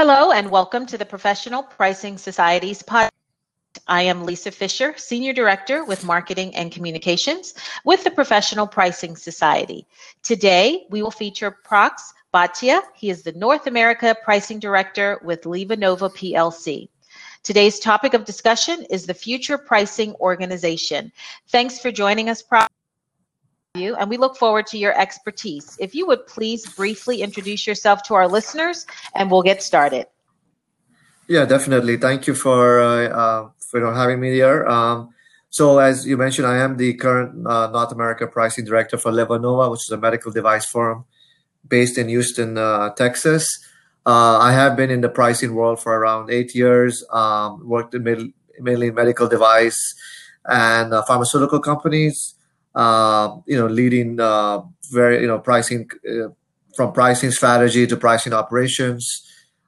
Hello, and welcome to the Professional Pricing Society's podcast. I am Lisa Fisher, Senior Director with Marketing and Communications with the Professional Pricing Society. Today, we will feature Prax Bhatia. He is the North America Pricing Director with LivaNova PLC. Today's topic of discussion is the Future Pricing Organization. Thanks for joining us, Prax you, and we look forward to your expertise. If you would please briefly introduce yourself to our listeners, and we'll get started. Yeah, definitely. Thank you for uh, uh, for having me here. Um, so, as you mentioned, I am the current uh, North America pricing director for LivaNova, which is a medical device firm based in Houston, uh, Texas. Uh, I have been in the pricing world for around eight years. Um, worked in mainly in medical device and uh, pharmaceutical companies you know, leading uh, very, you know, pricing uh, from pricing strategy to pricing operations.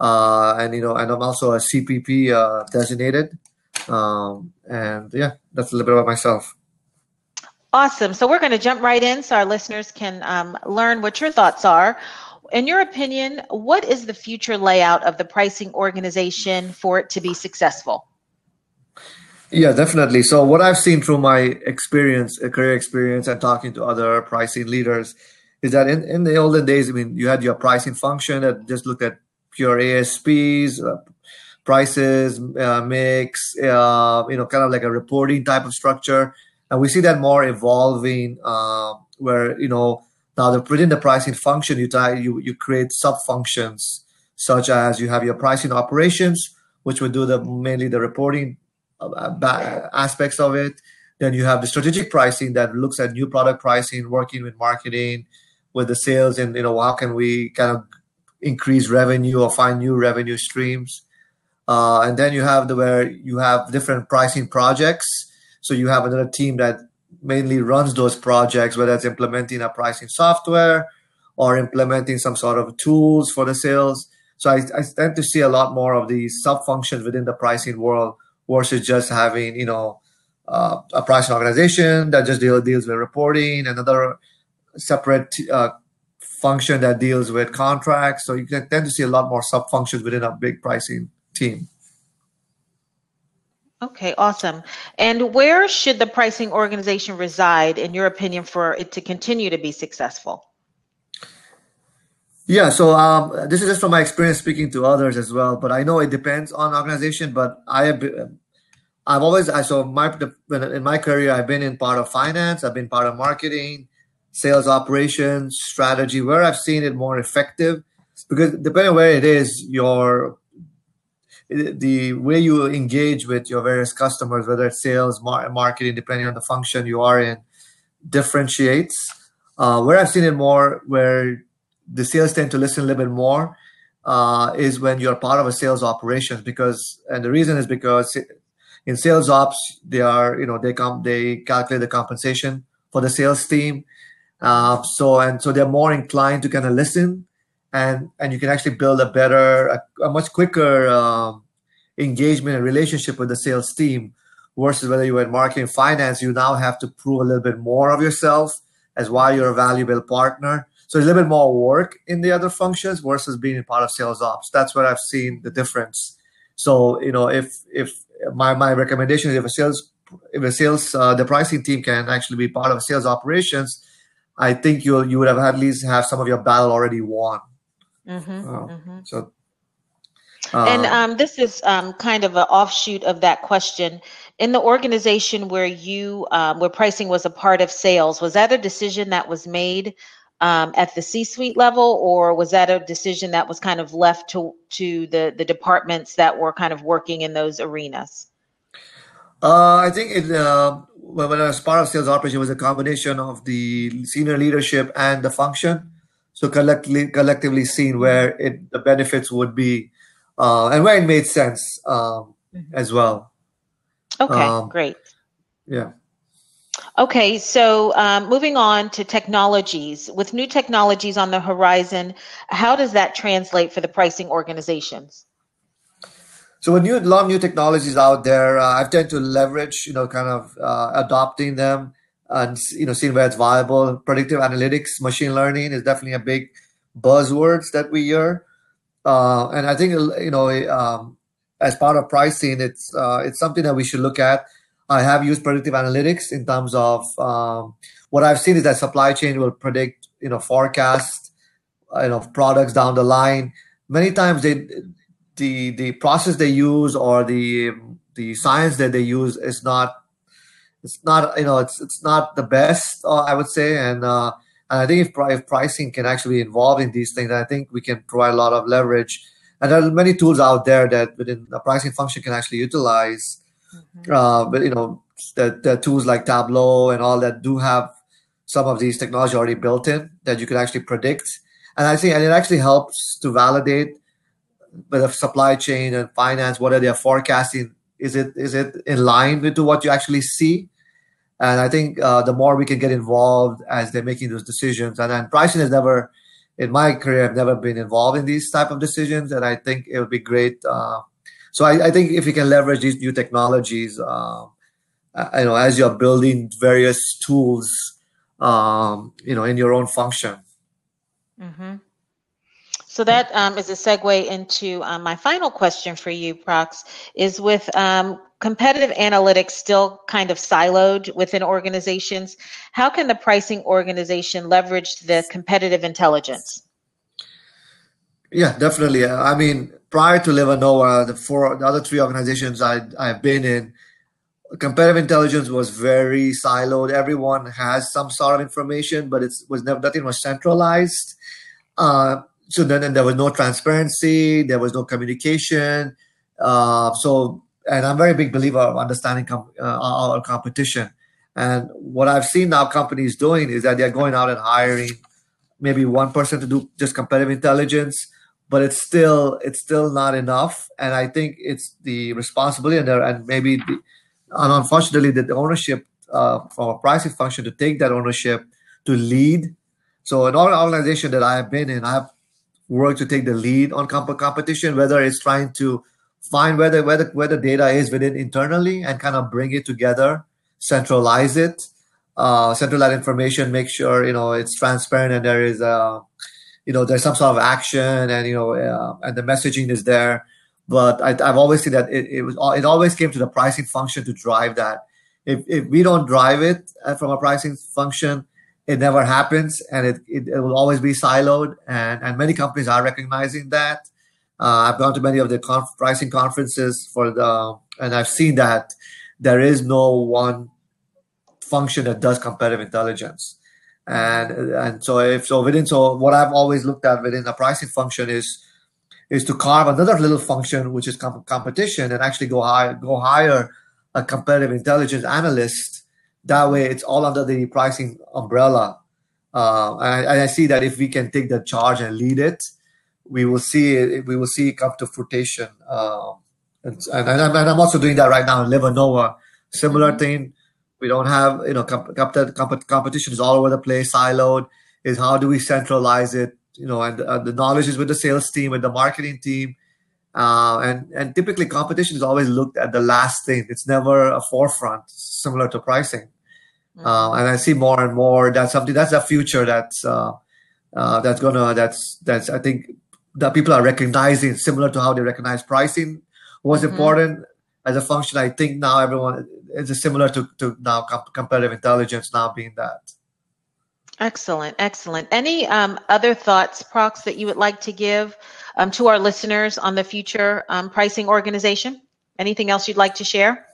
Uh, and, you know, and I'm also a CPP uh, designated. Um, and yeah, that's a little bit about myself. Awesome. So we're going to jump right in so our listeners can um, learn what your thoughts are. In your opinion, what is the future layout of the pricing organization for it to be successful? Yeah, definitely. So what I've seen through my experience, career experience, and talking to other pricing leaders, is that in, in the olden days, I mean, you had your pricing function that just looked at pure ASPs, uh, prices, uh, mix, uh, you know, kind of like a reporting type of structure, and we see that more evolving, uh, where you know now the, within the pricing function, you tie, you you create sub functions such as you have your pricing operations, which would do the mainly the reporting uh, aspects of it. Then you have the strategic pricing that looks at new product pricing, working with marketing, with the sales, and you know how can we kind of increase revenue or find new revenue streams. Uh, and then you have the where you have different pricing projects. So you have another team that mainly runs those projects, whether it's implementing a pricing software or implementing some sort of tools for the sales. So I, I tend to see a lot more of these sub functions within the pricing world versus just having you know uh, a pricing organization that just deal, deals with reporting, another separate uh, function that deals with contracts. So you can tend to see a lot more sub functions within a big pricing team. Okay, awesome. And where should the pricing organization reside, in your opinion, for it to continue to be successful? Yeah, so um, this is just from my experience speaking to others as well. But I know it depends on organization. But I have, I've always, I so my in my career, I've been in part of finance, I've been part of marketing, sales operations, strategy, where I've seen it more effective. Because depending on where it is, your the way you engage with your various customers, whether it's sales, marketing, depending on the function you are in, differentiates. Uh, where I've seen it more, where the sales tend to listen a little bit more uh, is when you're part of a sales operations because and the reason is because in sales ops they are you know they come they calculate the compensation for the sales team uh, so and so they're more inclined to kind of listen and and you can actually build a better a, a much quicker um, engagement and relationship with the sales team versus whether you're in marketing finance you now have to prove a little bit more of yourself as why you're a valuable partner so a little bit more work in the other functions versus being part of sales ops. That's where I've seen the difference. So you know, if if my my recommendation is if a sales if a sales uh, the pricing team can actually be part of sales operations, I think you you would have at least have some of your battle already won. Mm-hmm, uh, mm-hmm. So. Uh, and um, this is um, kind of an offshoot of that question. In the organization where you, um, where pricing was a part of sales, was that a decision that was made um, at the C-suite level, or was that a decision that was kind of left to to the the departments that were kind of working in those arenas? Uh, I think it, uh, when I was part of sales operation, was a combination of the senior leadership and the function. So collectively, collectively seen where it the benefits would be, uh, and where it made sense um, mm-hmm. as well. Okay, um, great. Yeah. Okay, so um, moving on to technologies. With new technologies on the horizon, how does that translate for the pricing organizations? So with new, a lot of new technologies out there, uh, I've tend to leverage, you know, kind of uh, adopting them and you know seeing where it's viable. Predictive analytics, machine learning is definitely a big buzzwords that we hear. uh, and I think you know um, as part of pricing, it's uh, it's something that we should look at. I have used predictive analytics in terms of um, what I've seen is that supply chain will predict you know forecast you know products down the line. Many times they the the process they use or the the science that they use is not it's not you know it's it's not the best uh, I would say and uh, and I think if, if pricing can actually be involved in these things, I think we can provide a lot of leverage. And there are many tools out there that within the pricing function can actually utilize. Mm-hmm. Uh, but you know, the, the tools like Tableau and all that do have some of these technology already built in that you can actually predict. And I think, and it actually helps to validate the supply chain and finance, what are they forecasting? Is it is it in line with what you actually see? And I think uh, the more we can get involved as they're making those decisions, and then pricing has never, in my career, I've never been involved in these type of decisions, and I think it would be great. Uh, so I, I, think if you can leverage these new technologies, uh, you know, as you're building various tools, um, you know, in your own function. Mm-hmm. So that um, is a segue into um, my final question for you, Prox, is with um, competitive analytics still kind of siloed within organizations. How can the pricing organization leverage the competitive intelligence? Yeah, definitely. I mean, prior to LivaNova, the four, the other three organizations I, I've been in, competitive intelligence was very siloed. Everyone has some sort of information, but it was never nothing was centralized. Uh, so then, then there was no transparency, there was no communication. Uh, so, and I'm a very big believer of understanding com- uh, our competition. And what I've seen now companies doing is that they're going out and hiring maybe one person to do just competitive intelligence, but it's still it's still not enough. And I think it's the responsibility and, and maybe the, and unfortunately the, ownership uh, from a pricing function to take that ownership to lead. So in all organization that I have been in, I have worked to take the lead on comp- competition, whether it's trying to find where the, where, the, where the data is within internally and kind of bring it together, centralize it, uh, centralize information, make sure, you know, it's transparent and there is, uh, you know, there's some sort of action and, you know, uh, and the messaging is there. But I, have always seen that it, it was, it always came to the pricing function to drive that. If, if we don't drive it uh, from a pricing function, it never happens and it, it, it, will always be siloed and, and many companies are recognizing that uh, i've gone to many of the conf- pricing conferences for the and i've seen that there is no one function that does competitive intelligence and and so if so within so what i've always looked at within the pricing function is is to carve another little function which is comp- competition and actually go higher go hire a competitive intelligence analyst that way, it's all under the pricing umbrella. Uh, and, I, and, I, see that if we can take the charge and lead it, we will see it, we will see it come to fruition. Uh, and, and, and, I'm also doing that right now in LivaNova. Similar thing. We don't have, you know, comp- comp- competition is all over the place, siloed. Is how do we centralize it? You know, and uh, the knowledge is with the sales team, with the marketing team, uh, and and typically competition is always looked at the last thing. It's never a forefront, similar to pricing. Mm-hmm. Uh, and I see more and more that's something that's a future that's uh, uh, that's gonna that's that's I think that people are recognizing similar to how they recognize pricing was mm-hmm. important as a function. I think now everyone is similar to to now competitive intelligence now being that. Excellent, excellent. Any um, other thoughts, Prox, that you would like to give um, to our listeners on the future um, pricing organization? Anything else you'd like to share?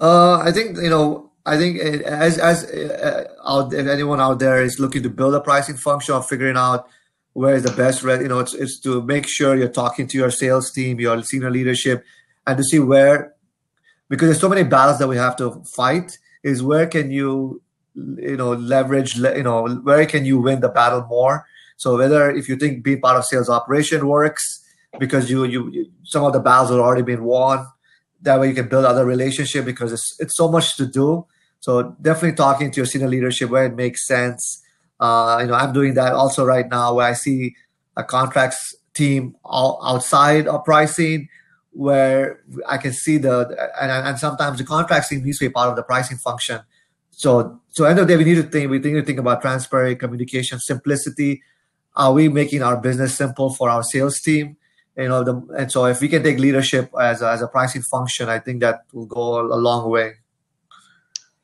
Uh, I think you know. I think as as uh, out, if anyone out there is looking to build a pricing function or figuring out where is the best, red, you know, it's it's to make sure you're talking to your sales team, your senior leadership, and to see where, because there's so many battles that we have to fight. Is where can you, you know, leverage, you know, where can you win the battle more? So whether if you think being part of sales operation works because you you, some of the battles have already been won, that way you can build other relationship because it's it's so much to do. So definitely talking to your senior leadership where it makes sense. Uh, you know, I'm doing that also right now where I see a contracts team all outside of pricing where I can see the and, and sometimes the contracts needs to be part of the pricing function. So so end of the day we need to think we need to think about transparency, communication, simplicity, are we making our business simple for our sales team? You know, the, and so if we can take leadership as a, as a pricing function, I think that will go a long way.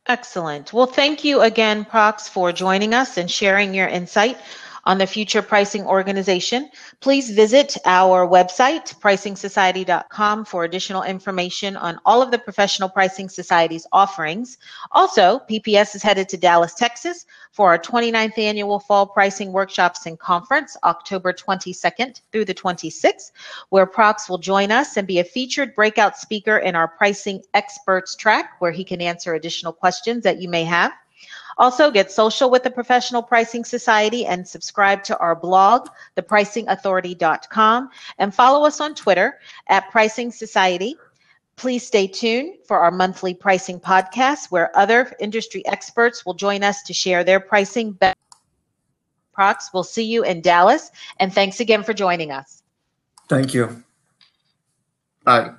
Excellent. Well, thank you again, Prox, for joining us and sharing your insight on the Future Pricing Organization. Please visit our website, pricingsociety.com, for additional information on all of the Professional Pricing Society's offerings. Also, PPS is headed to Dallas, Texas for our 29th annual Fall Pricing Workshops and Conference, October 22nd through the 26th, where Prox will join us and be a featured breakout speaker in our Pricing Experts track, where he can answer additional questions that you may have. Also, get social with the Professional Pricing Society and subscribe to our blog, thepricingauthority.com, and follow us on Twitter at Pricing Society. Please stay tuned for our monthly pricing podcast where other industry experts will join us to share their pricing. Best- Prox, we'll see you in Dallas. And thanks again for joining us. Thank you. Bye.